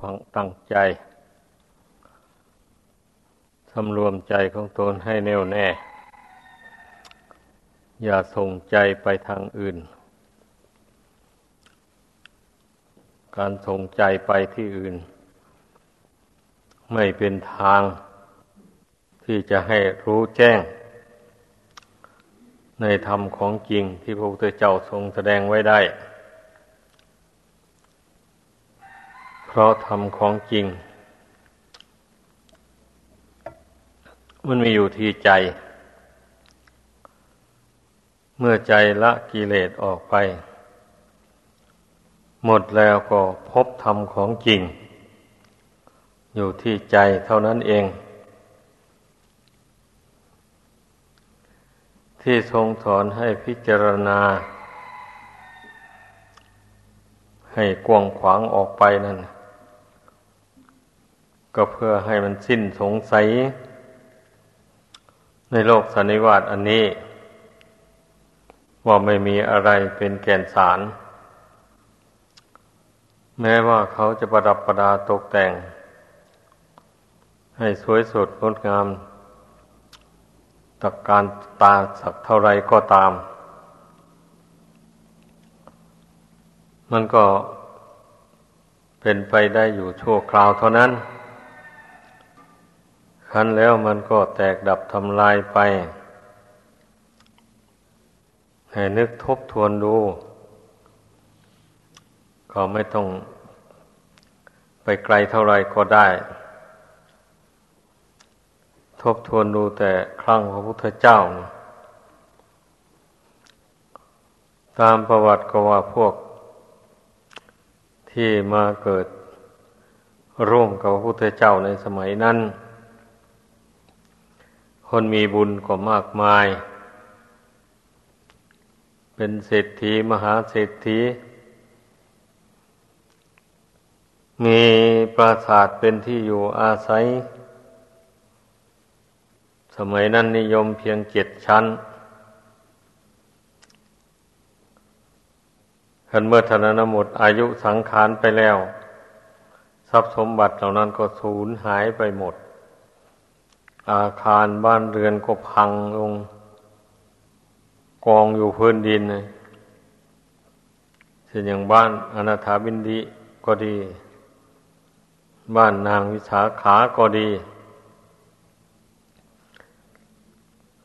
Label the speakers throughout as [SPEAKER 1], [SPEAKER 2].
[SPEAKER 1] ฟังตั้งใจสำรวมใจของตนให้แน่วแน่ อย่าส่งใจไปทางอื่น การส่งใจไปที่อื่น ไม่เป็นทางที่จะให้รู้แจ้ง ในธรรมของจริงที่พระพุทธเจ้าทรงแสดงไว้ได้ เพราะธรรมของจริง มันมีอยู่ที่ใจ เมื่อใจละกิเลสออกไป หมดแล้วก็พบธรรมของจริง อยู่ที่ใจเท่านั้นเอง ที่ทรงสอนให้พิจารณาให้กวงขวางออกไปนั่น ก็เพื่อให้มันสิ้นสงสัย ในโลกสันนิวาตอันนี้ ว่าไม่มีอะไรเป็นแก่นสาร แม้ว่าเขาจะประดับประดาตกแต่ง ให้สวยสดงดงามตักการตาสักเท่าไรก็ตาม มันก็เป็นไปได้อยู่ชั่วคราวเท่านั้น คันแล้วมันก็แตกดับทำลายไป ให้นึกทบทวนดู ก็ไม่ต้องไปไกลเท่าไรก็ได้ ทบทวนดูแต่ครั้งพระพุทธเจ้า ตามประวัติก็ว่าพวก ที่มาเกิดร่วมกับพระพุทธเจ้าในสมัยนั้น คนมีบุญก็มากมาย เป็นเศรษฐีมหาเศรษฐี มีปราสาทเป็นที่อยู่อาศัย สมัยนั้นนิยมเพียงเจ็ดชั้นคันเมื่อธนนหมดอายุสังขารไปแล้ว ทรัพย์สมบัติเหล่านั้นก็สูญหายไปหมด อาคารบ้านเรือนก็พังลง กองอยู่พื้นดินเลยเช่นอย่างบ้านอนาถาบินดีก็ดี บ้านนางวิสาขาก็ดี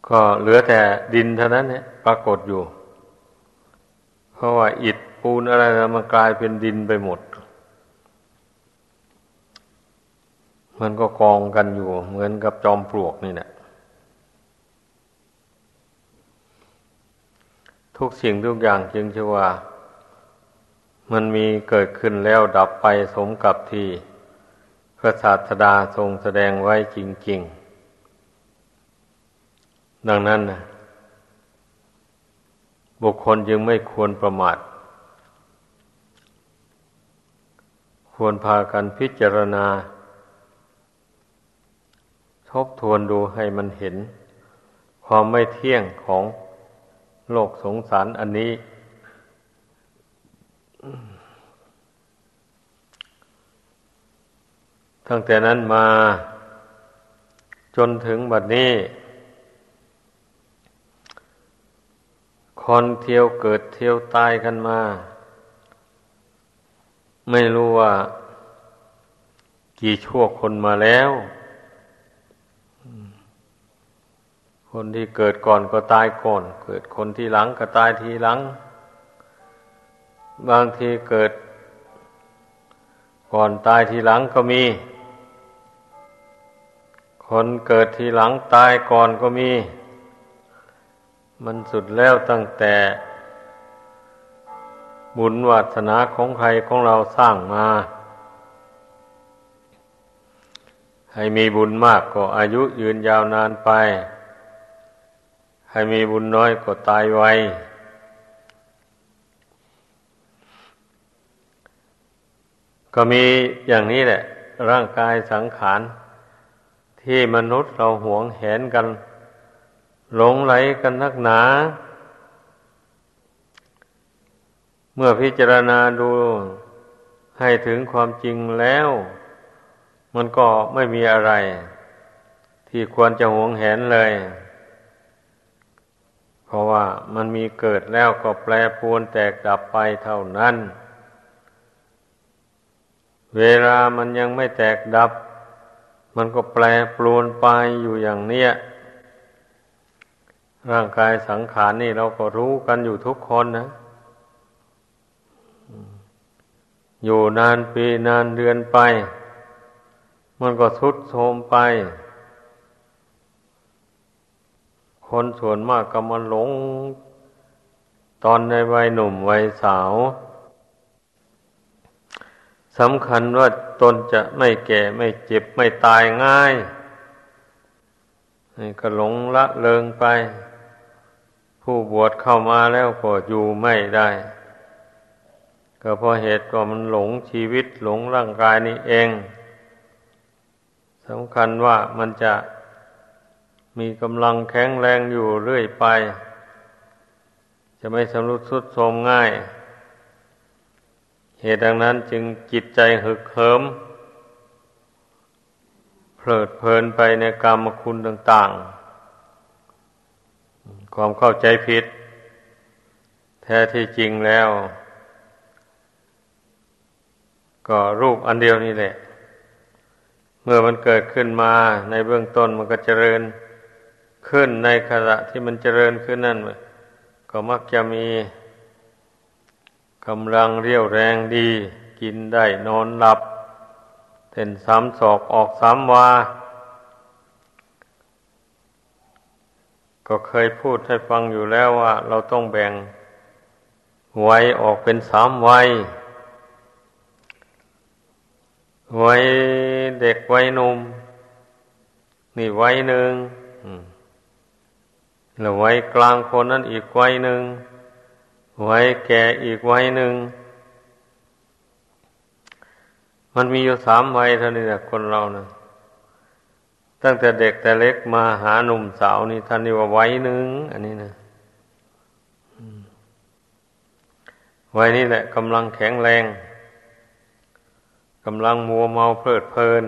[SPEAKER 1] ก็เหลือแต่ดินเท่านั้นเนี่ยปรากฏอยู่ เพราะว่าอิฐปูนอะไรมันกลายเป็นดินไปหมด มันก็กองกันอยู่ เหมือนกับจอมปลวกนี่แหละทุกสิ่งทุกอย่างจึงจะว่า มันมีเกิดขึ้นแล้วดับไปสมกับที่พระศาสดาทรงแสดงไว้จริง ๆ ดังนั้นนะบุคคลจึงไม่ควรประมาท ควรพากันพิจารณา ทบทวนดูให้มันเห็น ความไม่เที่ยงของโลกสงสารอันนี้ ตั้งแต่นั้นมาจนถึงบัดนี้ คนเที่ยวเกิดเที่ยวตายกันมา ไม่รู้ว่า กี่ชั่วคนมาแล้ว คนที่เกิดก่อนก็ตายก่อน เกิดคนที่หลังก็ตายทีหลัง บางทีเกิด ก่อนตายทีหลังก็มี คนเกิดทีหลังตายก่อนก็มี มันสุดแล้วตั้งแต่บุญวัฒนาของใครของเราสร้างมา ให้มีบุญมากก็อายุยืนยาวนานไป ให้มีบุญน้อยก็ตายไวก็มีอย่างนี้แหละ ร่างกายสังขาร ที่มนุษย์เราหวงแหนกัน หลงไหลกันนักหนา เมื่อพิจารณาดูให้ถึงความจริงแล้ว มันก็ไม่มีอะไร ที่ควรจะหวงแหนเลย ราะว่ามันมีเกิดแล้วก็แปรปรวนแตกดับไปเท่านั้น เวลามันยังไม่แตกดับ มันก็แปรปรวนไปอยู่อย่างเนี้ย ร่างกายสังขารนี่เราก็รู้กันอยู่ทุกคนนะ อยู่นานปีนานเดือนไป มันก็ทุดโทรมไป คนส่วนมากก็มาหลง ตอนในวัยหนุ่มวัยสาวสำคัญว่าตนจะไม่แก่ไม่เจ็บไม่ตายง่ายก็หลงละเลงไป ผู้บวชเข้ามาแล้วก็อยู่ไม่ได้ ก็เพราะเหตุก็มันหลงชีวิตหลงร่างกายนี่เองสำคัญว่ามันจะ มีกำลังแข็งแรงอยู่เรื่อยไป จะไม่สำรุดสุดโทรมง่าย เหตุดังนั้นจึงจิตใจหึกเหิม เพลิดเพลินไปในกรรมคุณต่าง ๆ ความเข้าใจผิด แท้ที่จริงแล้ว ก็รูปอันเดียวนี่แหละ เมื่อมันเกิดขึ้นมาในเบื้องต้นมันก็เจริญ ขึ้นในขณะที่มันเจริญขึ้นนั่นก็มักจะมีกำลังเรียวแรงดี กินได้นอนหลับเต้นสามศอกออกสามวา ก็เคยพูดให้ฟังอยู่แล้วว่า เราต้องแบ่งวัยออกเป็นสามวัยวัยเด็กวัยหนุ่มนี่วัยหนึ่ง แล้ววัยกลางคนนั้นอีกวัยหนึ่งวัยแก่อีกวัยหนึ่ง มันมีอยู่สามวัยเท่านี้แหละคนเรานะตั้งแต่เด็กแต่เล็กมาหาหนุ่มสาวนี่ท่านนี่ว่าไว้หนึ่งอันนี้นะไว้นี่แหละกำลังแข็งแรงกำลังมัวเมาเพลิดเพลิน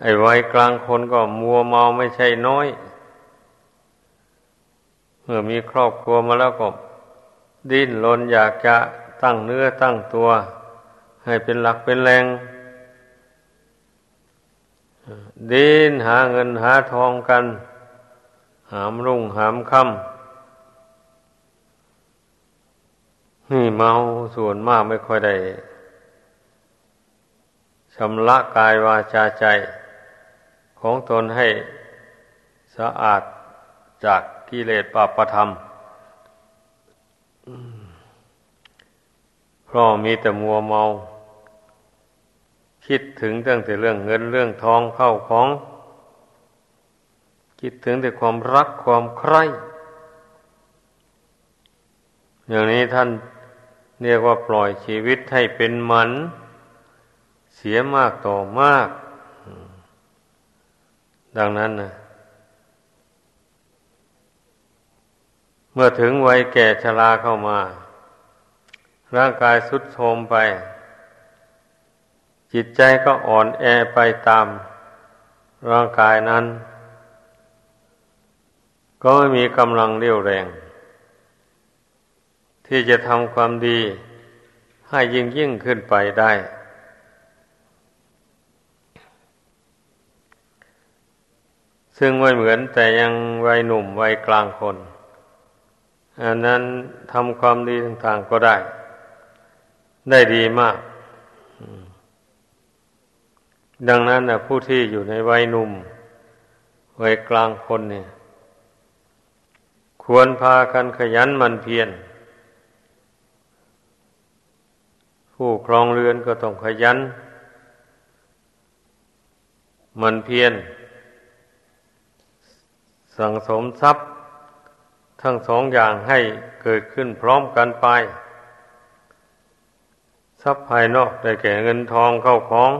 [SPEAKER 1] ไอ้ไว้กลางคนก็มัวเมาไม่ใช่น้อย เมื่อมีครอบครัวมาแล้วก็ดิ้นรนอยากจะตั้งเนื้อตั้งตัว ให้เป็นหลักเป็นแรงดินหาเงินหาทองกัน หามรุ่งหามค่ำนี่เมาส่วนมากไม่ค่อยได้ชำระกายวาจาใจ ของตนให้สะอาดจาก กิเลสปาปธรรมเพราะมีแต่มัวเมา คิดถึงตั้งแต่เรื่องเงินเรื่องทองเข้าของ คิดถึงแต่ความรักความใคร่ อย่างนี้ท่านเรียกว่าปล่อยชีวิตให้เป็นมันเสียมากต่อมาก ดังนั้นนะ เมื่อถึงวัยแก่ชราเข้ามา ร่างกายสุดโทรมไป จิตใจก็อ่อนแอไปตาม ร่างกายนั้น ก็ไม่มีกำลังเรี่ยวแรง ที่จะทำความดีให้ยิ่งยิ่งขึ้นไปได้ ซึ่งไม่เหมือนแต่ยังวัยหนุ่มวัยกลางคน อันนั้นทำความดีต่างๆก็ได้ ได้ดีมาก ดังนั้นนะผู้ที่อยู่ในวัยหนุ่ม วัยกลางคนเนี่ย ควรพากันขยันมันเพียรผู้ครองเรือนก็ต้องขยัน มันเพียรสั่งสมทรัพย์ ทั้งสองอย่างให้เกิดขึ้นพร้อมกันไป ทรัพย์ภายนอกได้แก่เงินทองเข้าของ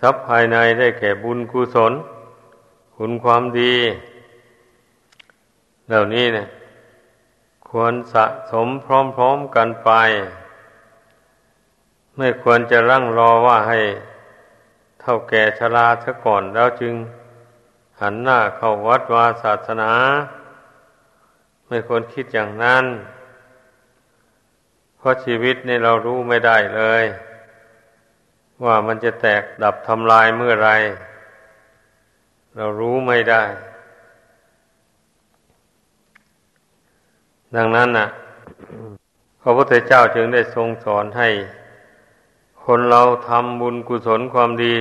[SPEAKER 1] ทรัพย์ภายในได้แก่บุญกุศล คุณความดี เหล่านี้เนี่ยควรสะสมพร้อมๆกันไป ไม่ควรจะรั่งรอว่าให้เท่าแก่ชราซะก่อนแล้วจึงหันหน้าเข้าวัดวาศาสนา ไม่ควรคิดอย่างนั้น เพราะชีวิตนี่เรารู้ไม่ได้เลย ว่ามันจะแตกดับทำลายเมื่อไร เรารู้ไม่ได้ ดังนั้นน่ะ พระพุทธเจ้าจึงได้ทรงสอนให้ คนเราทำบุญกุศลความดี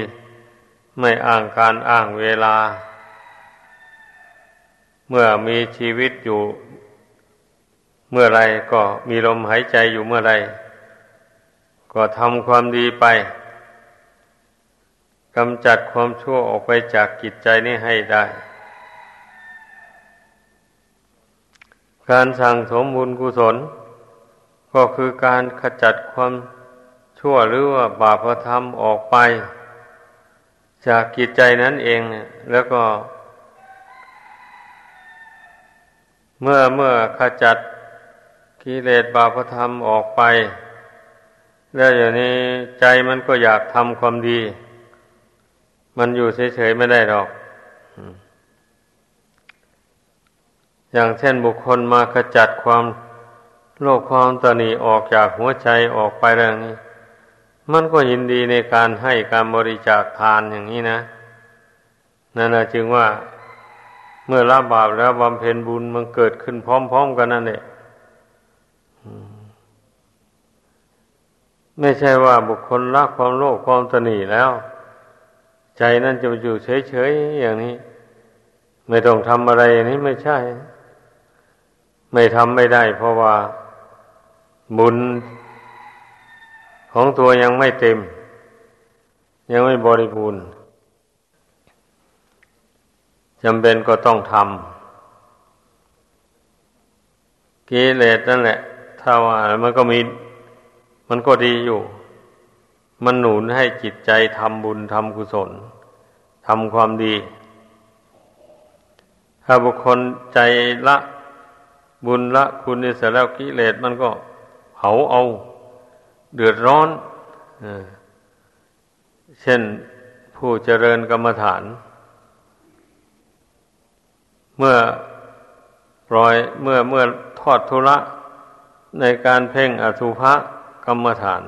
[SPEAKER 1] ไม่อ้างการอ้างเวลาเมื่อมีชีวิตอยู่ เมื่อไรก็มีลมหายใจอยู่เมื่อไรก็ทำความดีไปกำจัดความชั่วออกไปจากจิตใจนี้ให้ได้ การสั่งสมบุญกุศล ก็คือการขจัดความชั่วหรือว่าบาปธรรมออกไป จากกิจใจนั้นเองแล้วก็ เมื่อเมื่อขจัด กิเลสบาปธรรมออกไป แล้วอย่างนี้ใจมันก็อยากทำความดี มันอยู่เฉยๆไม่ได้หรอก อย่างเช่นบุคคลมาขจัดความโลกความตนีออกจากหัวใจออกไปเรื่องนี้ มันก็ยินดีในการให้การบริจาคทานอย่างนี้นะ นั่นแหะจึงว่าเมื่อละบาปแล้วบำเพ็ญบุญมันเกิดขึ้นพร้อม ๆ กันนั่นแหละ ไม่ใช่ว่าบุคคลละความโลภความตนีแล้ว ใจนั่นจะอยู่เฉยๆอย่างนี้ ไม่ต้องทำอะไรอย่างนี้ไม่ใช่ ไม่ทำไม่ได้ เพราะว่าบุญของตัวยังไม่เต็ม ยังไม่บริบูรณ์จำเป็นก็ต้องทำกิเลสนั่นแหละ ถ้าว่ามันก็มี มันก็ดีอยู่ มันหนุนให้จิตใจทำบุญทำกุศลทำความดี ถ้าบุคคลใจละบุญละคุณเสร็จแล้วกิเลสมันก็เผาเอา เดือดร้อนเช่นผู้เจริญกรรมฐาน เมื่อปล่อยเมื่อเมื่อทอดทุระ ในการเพ่งอสุภะกรรมฐาน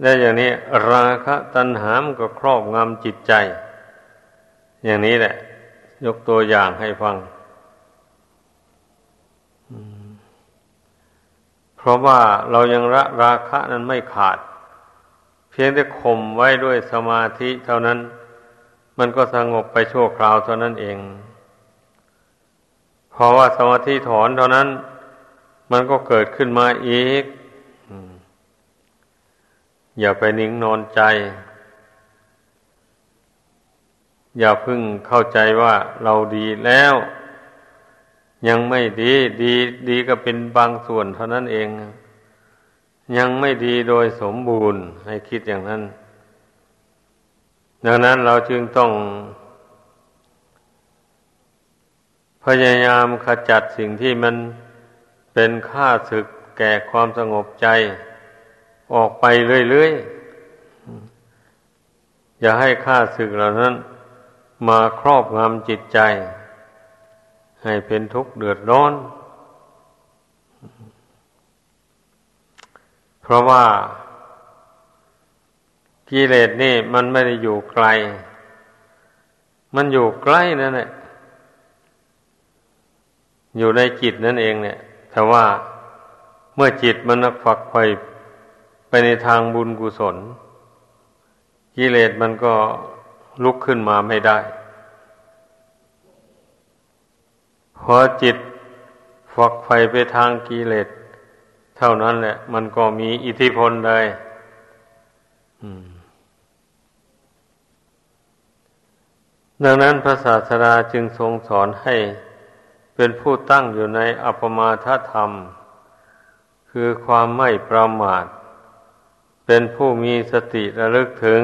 [SPEAKER 1] และอย่างนี้ราคะตัณหามก็ครอบงำจิตใจ อย่างนี้แหละ ยกตัวอย่างให้ฟัง เพราะว่าเรายังละราคะนั้นไม่ขาด เพียงแต่ข่มไว้ด้วยสมาธิเท่านั้น มันก็สงบไปชั่วคราวเท่านั้นเอง เพราะว่าสมาธิถอนเท่านั้น มันก็เกิดขึ้นมาอีก อย่าไปนิ่งนอนใจ อย่าพึ่งเข้าใจว่าเราดีแล้ว ยังไม่ดีดีดีก็เป็นบางส่วนเท่านั้นเอง ยังไม่ดีโดยสมบูรณ์ให้คิดอย่างนั้น ดังนั้นเราจึงต้องพยายามขจัดสิ่งที่มัน เป็นค่าศึกแก่ความสงบใจ ออกไปเรื่อยๆ อย่าให้ค่าศึกเหล่านั้น มาครอบงำจิตใจ ให้เป็นทุกข์เดือดร้อน เพราะว่ากิเลสนี่มันไม่ได้อยู่ไกล มันอยู่ใกล้นั่นแหละอยู่ในจิตนั่นเองเนี่ย แต่ว่าเมื่อจิตมันฝักใฝ่ไปในทางบุญกุศลกิเลสมันก็ลุกขึ้นมาไม่ได้พอจิตฝักไฟไปทางกิเลสเท่านั้นแหละ มันก็มีอิทธิพลเลยดังนั้นพระศาสดาจึงทรงสอนให้ เป็นผู้ตั้งอยู่ในอัปมาทธรรม คือความไม่ประมาท เป็นผู้มีสติระลึกถึง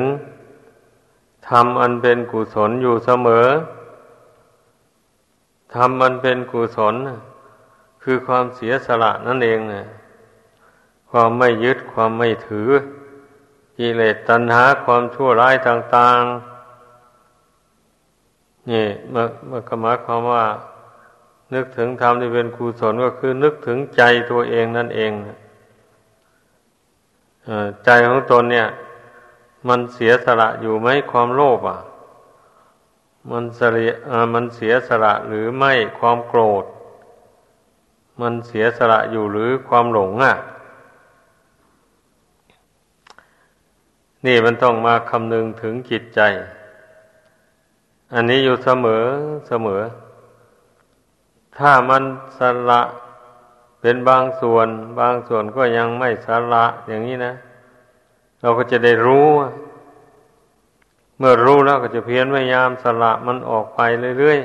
[SPEAKER 1] ทำอันเป็นกุศลอยู่เสมอทำมันเป็นกุศล คือความเสียสละนั่นเองนะความไม่ยึดความไม่ถือ กิเลสตัณหาความชั่วร้ายต่าง ๆ นี่เมื่อเมื่อกหมายความว่า นึกถึงธรรมที่เป็นกุศลก็คือนึกถึงใจตัวเองนั่นเองใจของตนเนี่ย มันเสียสละอยู่ไหมความโลภอะ มันเสียมันเสียสละหรือไม่ความโกรธ มันเสียสละอยู่หรือความหลงอะ นี่มันต้องมาคำนึงถึงจิตใจ อันนี้อยู่เสมอเสมอ ถ้ามันสละเป็นบางส่วน บางส่วนก็ยังไม่สละอย่างนี้นะ เราก็จะได้รู้ เมื่อรู้แล้วก็จะเพียรพยายามสละมันออกไปเรื่อย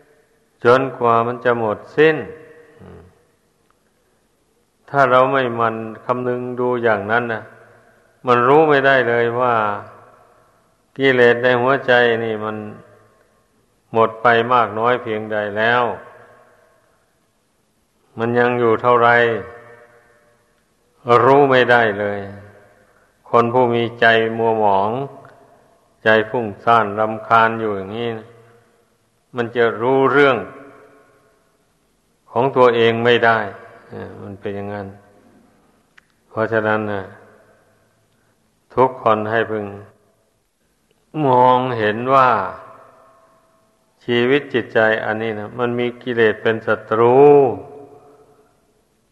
[SPEAKER 1] ๆจนกว่ามันจะหมดสิ้น ถ้าเราไม่มันคำนึงดูอย่างนั้นนะมันรู้ไม่ได้เลยว่ากิเลสในหัวใจนี่มันหมดไปมากน้อยเพียงใดแล้ว มันยังอยู่เท่าไร รู้ไม่ได้เลย คนผู้มีใจมัวหมอง ใจฟุ้งซ่านรำคาญอยู่อย่างนี้ มันจะรู้เรื่องของตัวเองไม่ได้มันเป็นอย่างนั้น เพราะฉะนั้นนะทุกคนให้พึง มองเห็นว่า ชีวิตจิตใจอันนี้นะมันมีกิเลสเป็นศัตรู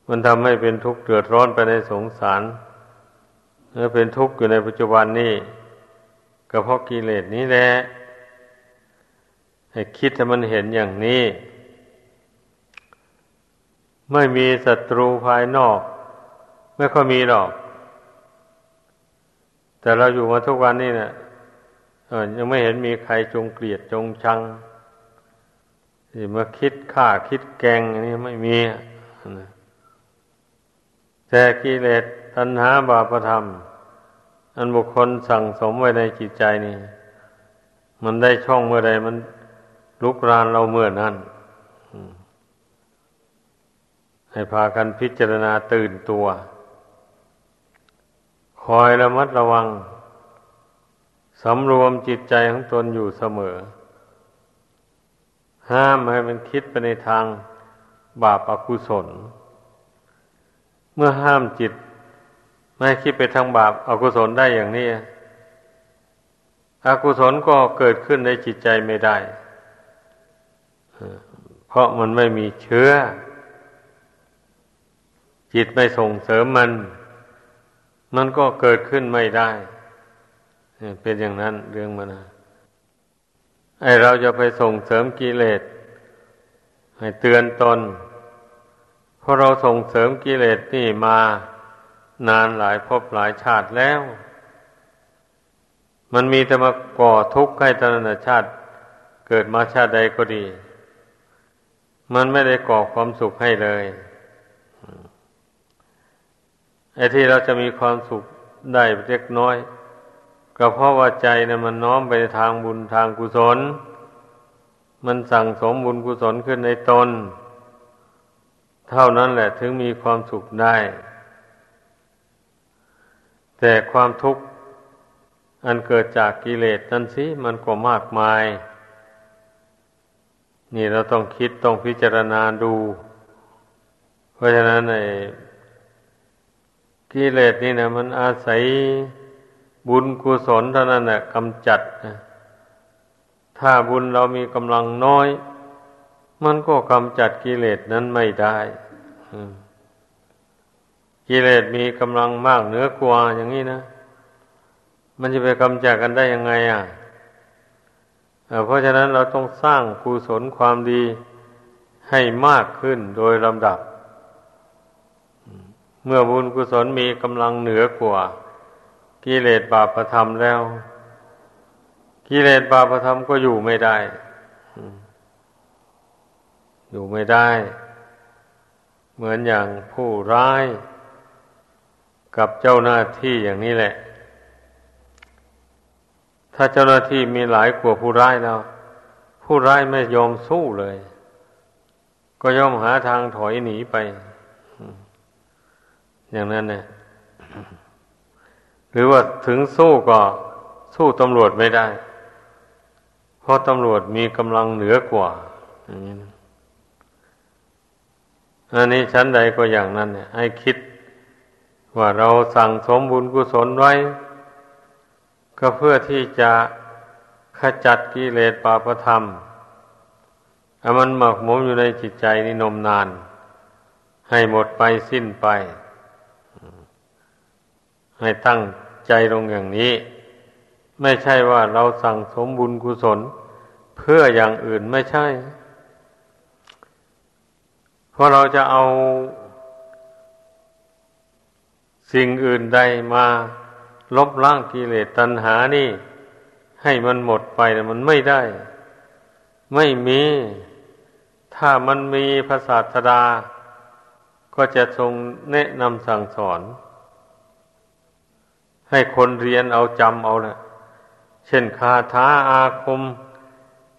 [SPEAKER 1] มันทำให้เป็นทุกข์เดือดร้อนไปในสงสารและเป็นทุกข์อยู่ในปัจจุบันนี้ก็เพราะกิเลสนี้แหละให้คิดให้มันเห็นอย่างนี้ ไม่มีศัตรูภายนอก ไม่ค่อยมีหรอก แต่เราอยู่มาทุกวันนี้เนะี่ยยังไม่เห็นมีใครจงเกลียดจงชังที่มาคิดฆ่าคิดแกงอันนี้ไม่มี แต่กิเลสตัณหาบาปธรรม อันบุคคลสั่งสมไว้ในจิตใจนี่มันได้ช่องเมื่อใดมันลุกรานเราเมื่อนั้นให้พากันพิจารณาตื่นตัว คอยระมัดระวังสำรวมจิตใจของตนอยู่เสมอ ห้ามให้มันคิดไปในทางบาปอากุศล เมื่อห้ามจิต ไม่คิดไปทางบาปอากุศลได้อย่างนี้อกุศลก็เกิดขึ้นในจิตใจไม่ได้ เพราะมันไม่มีเชื้อ จิตไม่ส่งเสริมมัน มันก็เกิดขึ้นไม่ได้ เป็นอย่างนั้นเรื่องมันนะไอเราจะไปส่งเสริมกิเลสให้เตือนตน เพราะเราส่งเสริมกิเลสนี่มานานหลายภพหลายชาติแล้ว มันมีแต่มาก่อทุกข์ให้ตนชาติ เกิดมาชาติใดก็ดี มันไม่ได้ก่อความสุขให้เลยไอ้ที่เราจะมีความสุขได้เล็กน้อย ก็เพราะว่าใจเนี่ยมันน้อมไปทางบุญทางกุศล มันสั่งสมบุญกุศลขึ้นในตน เท่านั้นแหละถึงมีความสุขได้ แต่ความทุกข์อันเกิดจากกิเลสนั่นสิมันก็มากมาย นี่เราต้องคิดต้องพิจารณาดู เพราะฉะนั้นในกิเลสนี่นะมันอาศัยบุญกุศลเท่านั้นแหละกำจัดนะถ้าบุญเรามีกำลังน้อย มันก็กำจัดกิเลสนั้นไม่ได้กิเลสมีกำลังมากเหนือกว่าอย่างนี้นะ มันจะไปกำจัดกันได้ยังไงอะเพราะฉะนั้นเราต้องสร้างกุศลความดีให้มากขึ้นโดยลำดับ เมื่อบุญกุศลมีกำลังเหนือกว่ากิเลสบาปธรรมแล้ว กิเลสบาปธรรมก็อยู่ไม่ได้ อยู่ไม่ได้ เหมือนอย่างผู้ร้าย กับเจ้าหน้าที่อย่างนี้แหละ ถ้าเจ้าหน้าที่มีหลายกว่าผู้ร้ายแล้ว ผู้ร้ายไม่ยอมสู้เลย ก็ย่อมหาทางถอยหนีไป อย่างนั้นเนี่ยหรือว่าถึงสู้ก็สู้ตำรวจไม่ได้ เพราะตำรวจมีกำลังเหนือกว่าอย่างนี้นะ อันนี้ชั้นใดก็อย่างนั้นเนี่ย ให้คิดว่าเราสั่งสมบุญกุศลไว้ ก็เพื่อที่จะขจัดกิเลสปาปธรรมให้มันหมักหมมอยู่ในจิตใจนี่นมนาน ให้หมดไปสิ้นไป ให้ตั้งใจลงอย่างนี้ ไม่ใช่ว่าเราสั่งสมบุญกุศล เพื่ออย่างอื่นไม่ใช่ เพราะเราจะเอาสิ่งอื่นใดมาลบล้างกิเลสตัณหานี่ ให้มันหมดไปมันไม่ได้ ไม่มี ถ้ามันมีพระศาสดา ก็จะทรงแนะนำสั่งสอน ให้คนเรียนเอาจำเอาแหละเช่นคาถาอาคม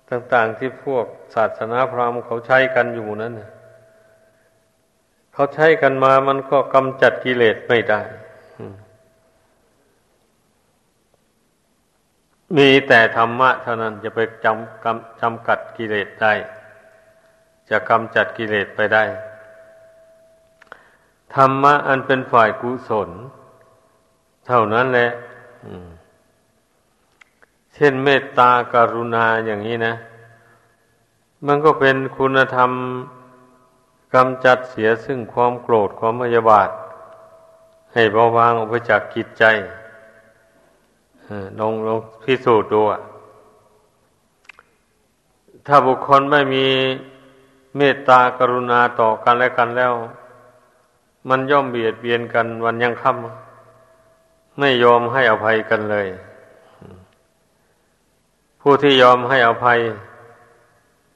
[SPEAKER 1] ต่าง ๆที่พวกศาสนาพราหมณ์เขาใช้กันอยู่นั้นนะ เขาใช้กันมามันก็กำจัดกิเลสไม่ได้ มีแต่ธรรมะเท่านั้นจะไปจำกำจำกัดกิเลสได้ จะกำจัดกิเลสไปได้ ธรรมะอันเป็นฝ่ายกุศล เท่านั้นแหละเช่นเมตตาการุณาอย่างนี้นะ มันก็เป็นคุณธรรม กำจัดเสียซึ่งความโกรธความพยาบาท ให้เบาบางออกไปจากกิจใจลองลองพิสูจน์ดูถ้าบุคคลไม่มีเมตตากรุณาต่อกันและกันแล้ว มันย่อมเบียดเบียนกันวันยังค่ำไม่ยอมให้อภัยกันเลย ผู้ที่ยอมให้อภัย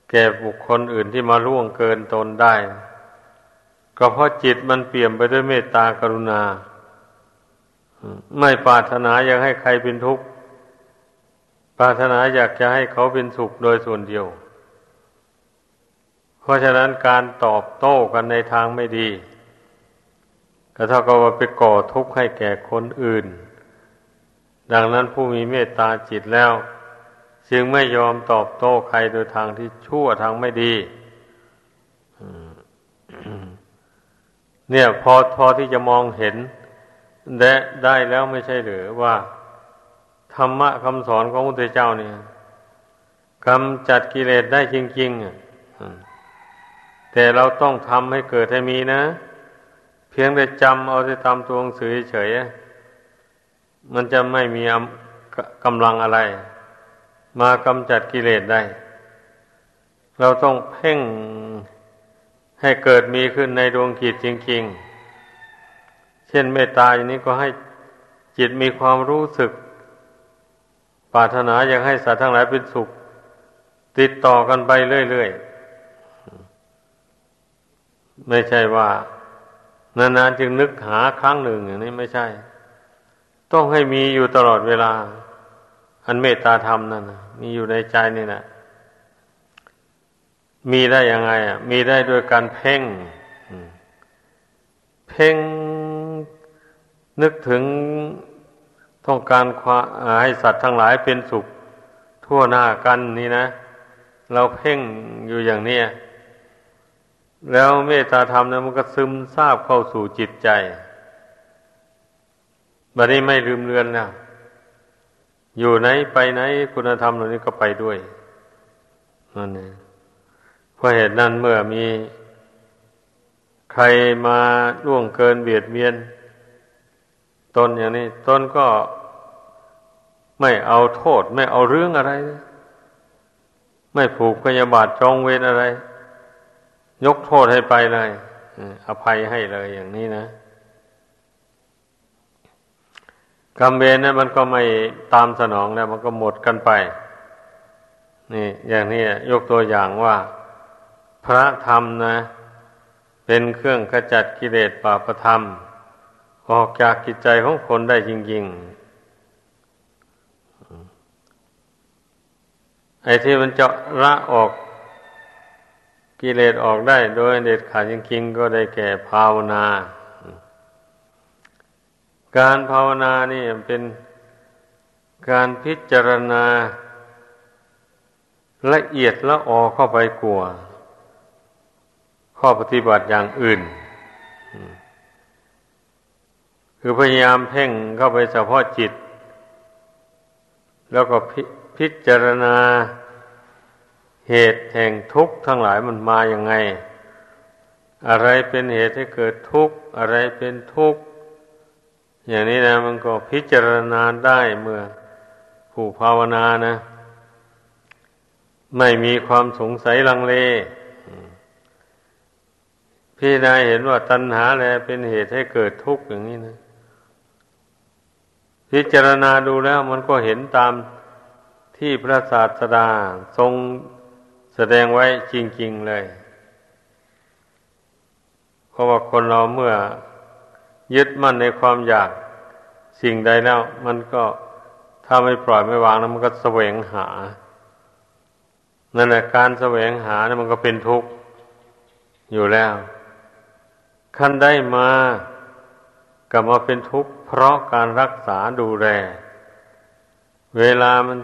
[SPEAKER 1] แก่บุคคลอื่นที่มาล่วงเกินตนได้ ก็เพราะจิตมันเปี่ยมไปด้วยเมตตากรุณา ไม่ปรารถนาอยากให้ใครเป็นทุกข์ปรารถนาอยากจะให้เขาเป็นสุขโดยส่วนเดียว เพราะฉะนั้นการตอบโต้กันในทางไม่ดีก็เท่ากับว่าไปก่อทุกข์ให้แก่คนอื่น ดังนั้นผู้มีเมตตาจิตแล้ว จึงไม่ยอมตอบโต้ใครโดยทางที่ชั่วทางไม่ดี เนี่ยพอพอที่จะมองเห็นได้ได้แล้วไม่ใช่หรือว่า ธรรมะคำสอนของพระพุทธเจ้าเนี่ยกำจัดกิเลสได้จริงๆแต่เราต้องทำให้เกิดให้มีนะ เพียงแต่จำเอาที่ตามตัวหนังสือเฉยมันจะไม่มีกำลังอะไร มากำจัดกิเลสได้ เราต้องเพ่ง ให้เกิดมีขึ้นในดวงจิตจริง ๆ เช่นเมตตาอย่างนี้ก็ให้จิตมีความรู้สึก ปรารถนาอยากให้สัตว์ทั้งหลายเป็นสุข ติดต่อกันไปเรื่อยๆ ไม่ใช่ว่านานๆจึงนึกหาครั้งหนึ่งอย่างนี้ไม่ใช่ ต้องให้มีอยู่ตลอดเวลา อันเมตตาธรรมนั่นนะมีอยู่ในใจนี่แหละ มีได้ยังไงอะ มีได้ด้วยการเพ่ง เพ่งนึกถึงต้องการให้สัตว์ทั้งหลายเป็นสุขทั่วหน้ากันนี่นะ เราเพ่งอยู่อย่างนี้แล้วเมตตาธรรมนะมันก็ซึมซาบเข้าสู่จิตใจบัดนี้ไม่ลืมเลือนแล้วอยู่ไหนไปไหนคุณธรรมเหล่านี้ก็ไปด้วยนั่นเอง เพราะเหตุนั้นเมื่อมีใครมาล่วงเกินเบียดเบียน ตนอย่างนี้ ตนก็ไม่เอาโทษ ไม่เอาเรื่องอะไร ไม่ผูกพยาบาทจองเวรอะไร ยกโทษให้ไปเลยอภัยให้เลยอย่างนี้นะกรรมเวรนั้นมันก็ไม่ตามสนองแล้ว มันก็หมดกันไป นี่ อย่างนี้ยกตัวอย่างว่า พระธรรมนะ เป็นเครื่องขจัดกิเลสปาประธรรม ออกจากกิจใจของคนได้จริง ๆ ไอ้ที่มันจะละออกกิเลสออกได้โดยเด็ดขาดจริงๆ ก็ได้แก่ภาวนา การภาวนานี่เป็นการพิจารณาละเอียดละออเข้าไปกลัว ข้อปฏิบัติอย่างอื่น คือพยายามเพ่งเข้าไปเฉพาะจิต แล้วก็พพิจารณาเหตุแห่งทุกข์ทั้งหลายมันมาอย่างไง อะไรเป็นเหตุให้เกิดทุกข์ อะไรเป็นทุกข์ อย่างนี้นะมันก็พิจารณาได้เมื่อผู้ภาวนานะ ไม่มีความสงสัยลังเล พี่นายเห็นว่าตัณหาแลเป็นเหตุให้เกิดทุกข์อย่างนี้นะ พิจารณาดูแล้วมันก็เห็นตามที่พระศาสดาทรงแสดงไว้จริง ๆ เลย เพราะว่าคนเราเมื่อยึดมั่นในความอยากสิ่งใดแล้ว มันก็ถ้าไม่ปล่อยไม่วางแล้วมันก็แสวงหา นั่นแหละการแสวงหาเนี่ยมันก็เป็นทุกข์อยู่แล้ว ขั้นได้มากลับมาเป็นทุกข์เพราะการรักษาดูแล เวลามัน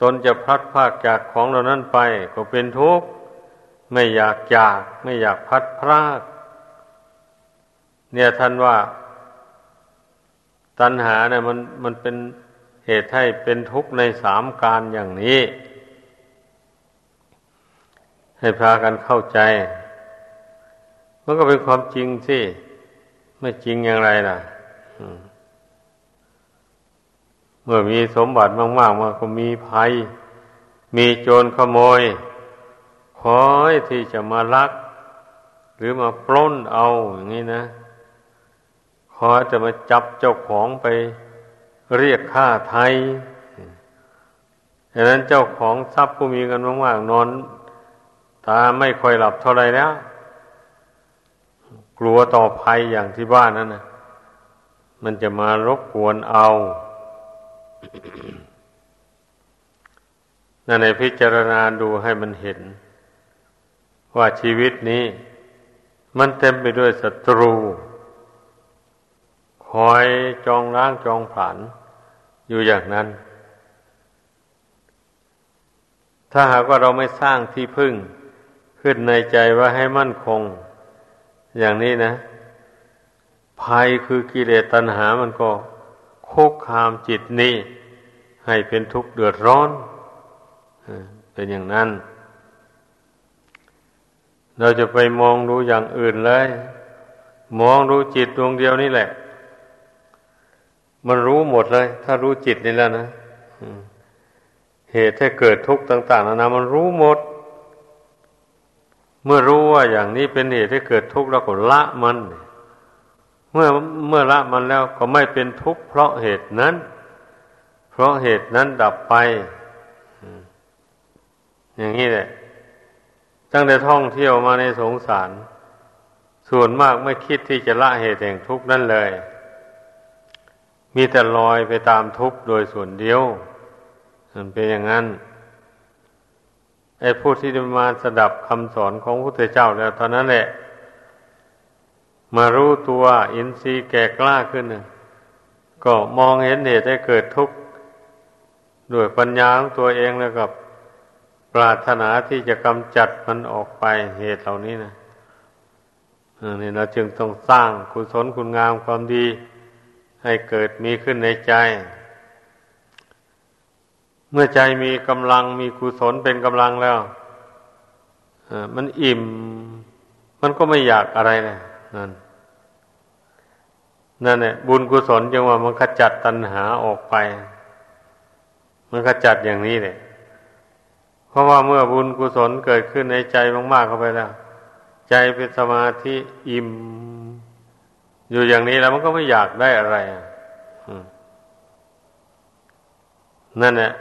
[SPEAKER 1] ตนจะพลัดพากจากของเหล่านั้นไป ก็เป็นทุกข์ไม่อยากจากไม่อยากพัดพราก เนี่ยท่านว่า ตัณหาเนี่ยมันมันเป็นเหตุให้เป็นทุกข์ในสามการอย่างนี้ ให้พากันเข้าใจ มันก็เป็นความจริงสิไม่จริงอย่างไรล่ะเมื่อมีสมบัติมากๆมันก็มีภัย มีโจรขโมย คอยที่จะมาลัก หรือมาปล้นเอาอย่างนี้นะ คอยจะมาจับเจ้าของไปเรียกค่าไทยดังนั้นเจ้าของทรัพย์ผู้มีกันมากๆนอน ตาไม่ค่อยหลับเท่าไรแล้ว ลัวต่อภัยอย่างที่บ้านนั่นนะมันจะมารบกวนเอานั่นในพิจารณาดูให้มันเห็น ว่าชีวิตนี้ มันเต็มไปด้วยศัตรู คอยจองล้างจองผานอยู่อย่างนั้น ถ้าหากว่าเราไม่สร้างที่พึ่ง ขึ้นในใจว่าให้มั่นคง อย่างนี้นะ ภัยคือกิเลสตัณหามันก็คุกคามจิตนี้ ให้เป็นทุกข์เดือดร้อน เป็นอย่างนั้น เราจะไปมองดูอย่างอื่นเลย มองดูจิตดวงเดียวนี่แหละ มันรู้หมดเลย ถ้ารู้จิตนี่แล้วนะเหตุให้เกิดทุกข์ต่าง ๆนานามันรู้หมด เมื่อรู้ว่าอย่างนี้เป็นเหตุให้เกิดทุกข์แล้วก็ละมัน เมื่อเมื่อละมันแล้วก็ไม่เป็นทุกข์เพราะเหตุนั้น เพราะเหตุนั้นดับไป อย่างนี้แหละตั้งแต่ท่องเที่ยวมาในสงสาร ส่วนมากไม่คิดที่จะละเหตุแห่งทุกข์นั่นเลย มีแต่ลอยไปตามทุกข์โดยส่วนเดียวมันเป็นอย่างนั้น ไอ้ผู้ที่มาสดับคำสอนของพระพุทธเจ้าแล้วเท่านั้นแหละ มารู้ตัวอินทรีย์แก่กล้าขึ้นก็มองเห็นเหตุให้เกิดทุกข์ด้วยปัญญาของตัวเองแล้วกับปรารถนาที่จะกำจัดมันออกไปเหตุเหล่านี้นะนี่เราจึงต้องสร้างกุศลคุณงามความดี ให้เกิดมีขึ้นในใจ เมื่อใจมีกำลังมีกุศลเป็นกำลังแล้วมันอิ่ม มันก็ไม่อยากอะไรเลยนั่นนั่นแหละบุญกุศลจึงว่ามันขจัดตัณหาออกไป มันขจัดอย่างนี้เลยเพราะว่าเมื่อบุญกุศลเกิดขึ้นในใจมากๆเข้าไปแล้ว ใจเป็นสมาธิอิ่ม อยู่อย่างนี้แล้วมันก็ไม่อยากได้อะไรนั่นแหละ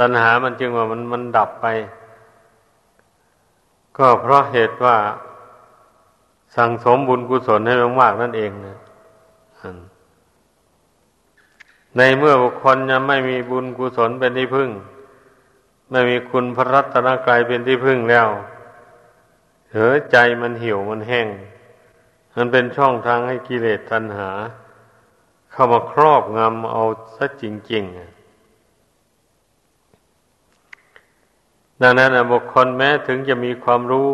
[SPEAKER 1] ตัณหามันจึงว่ามันมันดับไป ก็เพราะเหตุว่าสั่งสมบุญกุศลให้มากๆนั่นเองนะในเมื่อบุคคลยังไม่มีบุญกุศลเป็นที่พึ่ง ไม่มีคุณพระรัตนกรายเป็นที่พึ่งแล้วเหือใจมันหิวมันแห้ง มันเป็นช่องทางให้กิเลสตัณหา เข้ามาครอบงำเอาซะจริงๆ ดังนั้นบุคคลแม้ถึงจะมีความรู้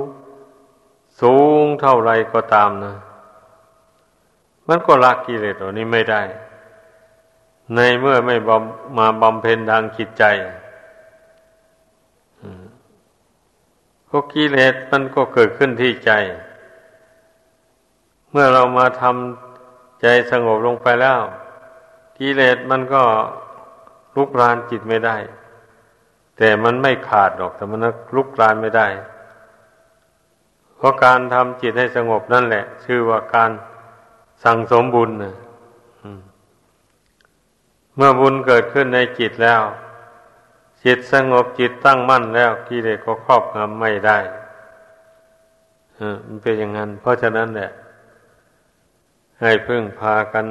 [SPEAKER 1] สูงเท่าไรก็ตามนะ มันก็ละกิเลสตัวนี้ไม่ได้ ในเมื่อไม่บมาบำเพ็ญทางจิตใจก็กิเลสมันก็เกิดขึ้นที่ใจ เมื่อเรามาทำใจสงบลงไปแล้ว กิเลสมันก็ลุกรานจิตไม่ได้ แต่มันไม่ขาดหรอกแต่มันลุกรานไม่ได้ เพราะการทำจิตให้สงบนั่นแหละ ชื่อว่าการสั่งสมบุญนะเมื่อบุญเกิดขึ้นในจิตแล้ว จิตสงบจิตตั้งมั่นแล้วกิเลสก็ครอบงำไม่ได้มันเป็นอย่างนั้น เพราะฉะนั้นแหละ ให้พึ่งพากัน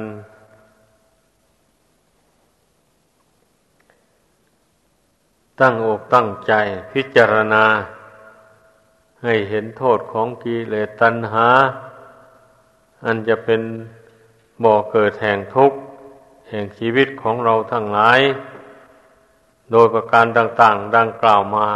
[SPEAKER 1] ตั้งอกตั้งใจพิจารณา ให้เห็นโทษของกิเลสตัณหา อันจะเป็นบ่อเกิดแห่งทุกข์ แห่งชีวิตของเราทั้งหลาย โดยประการต่าง ๆ ดังกล่าวมา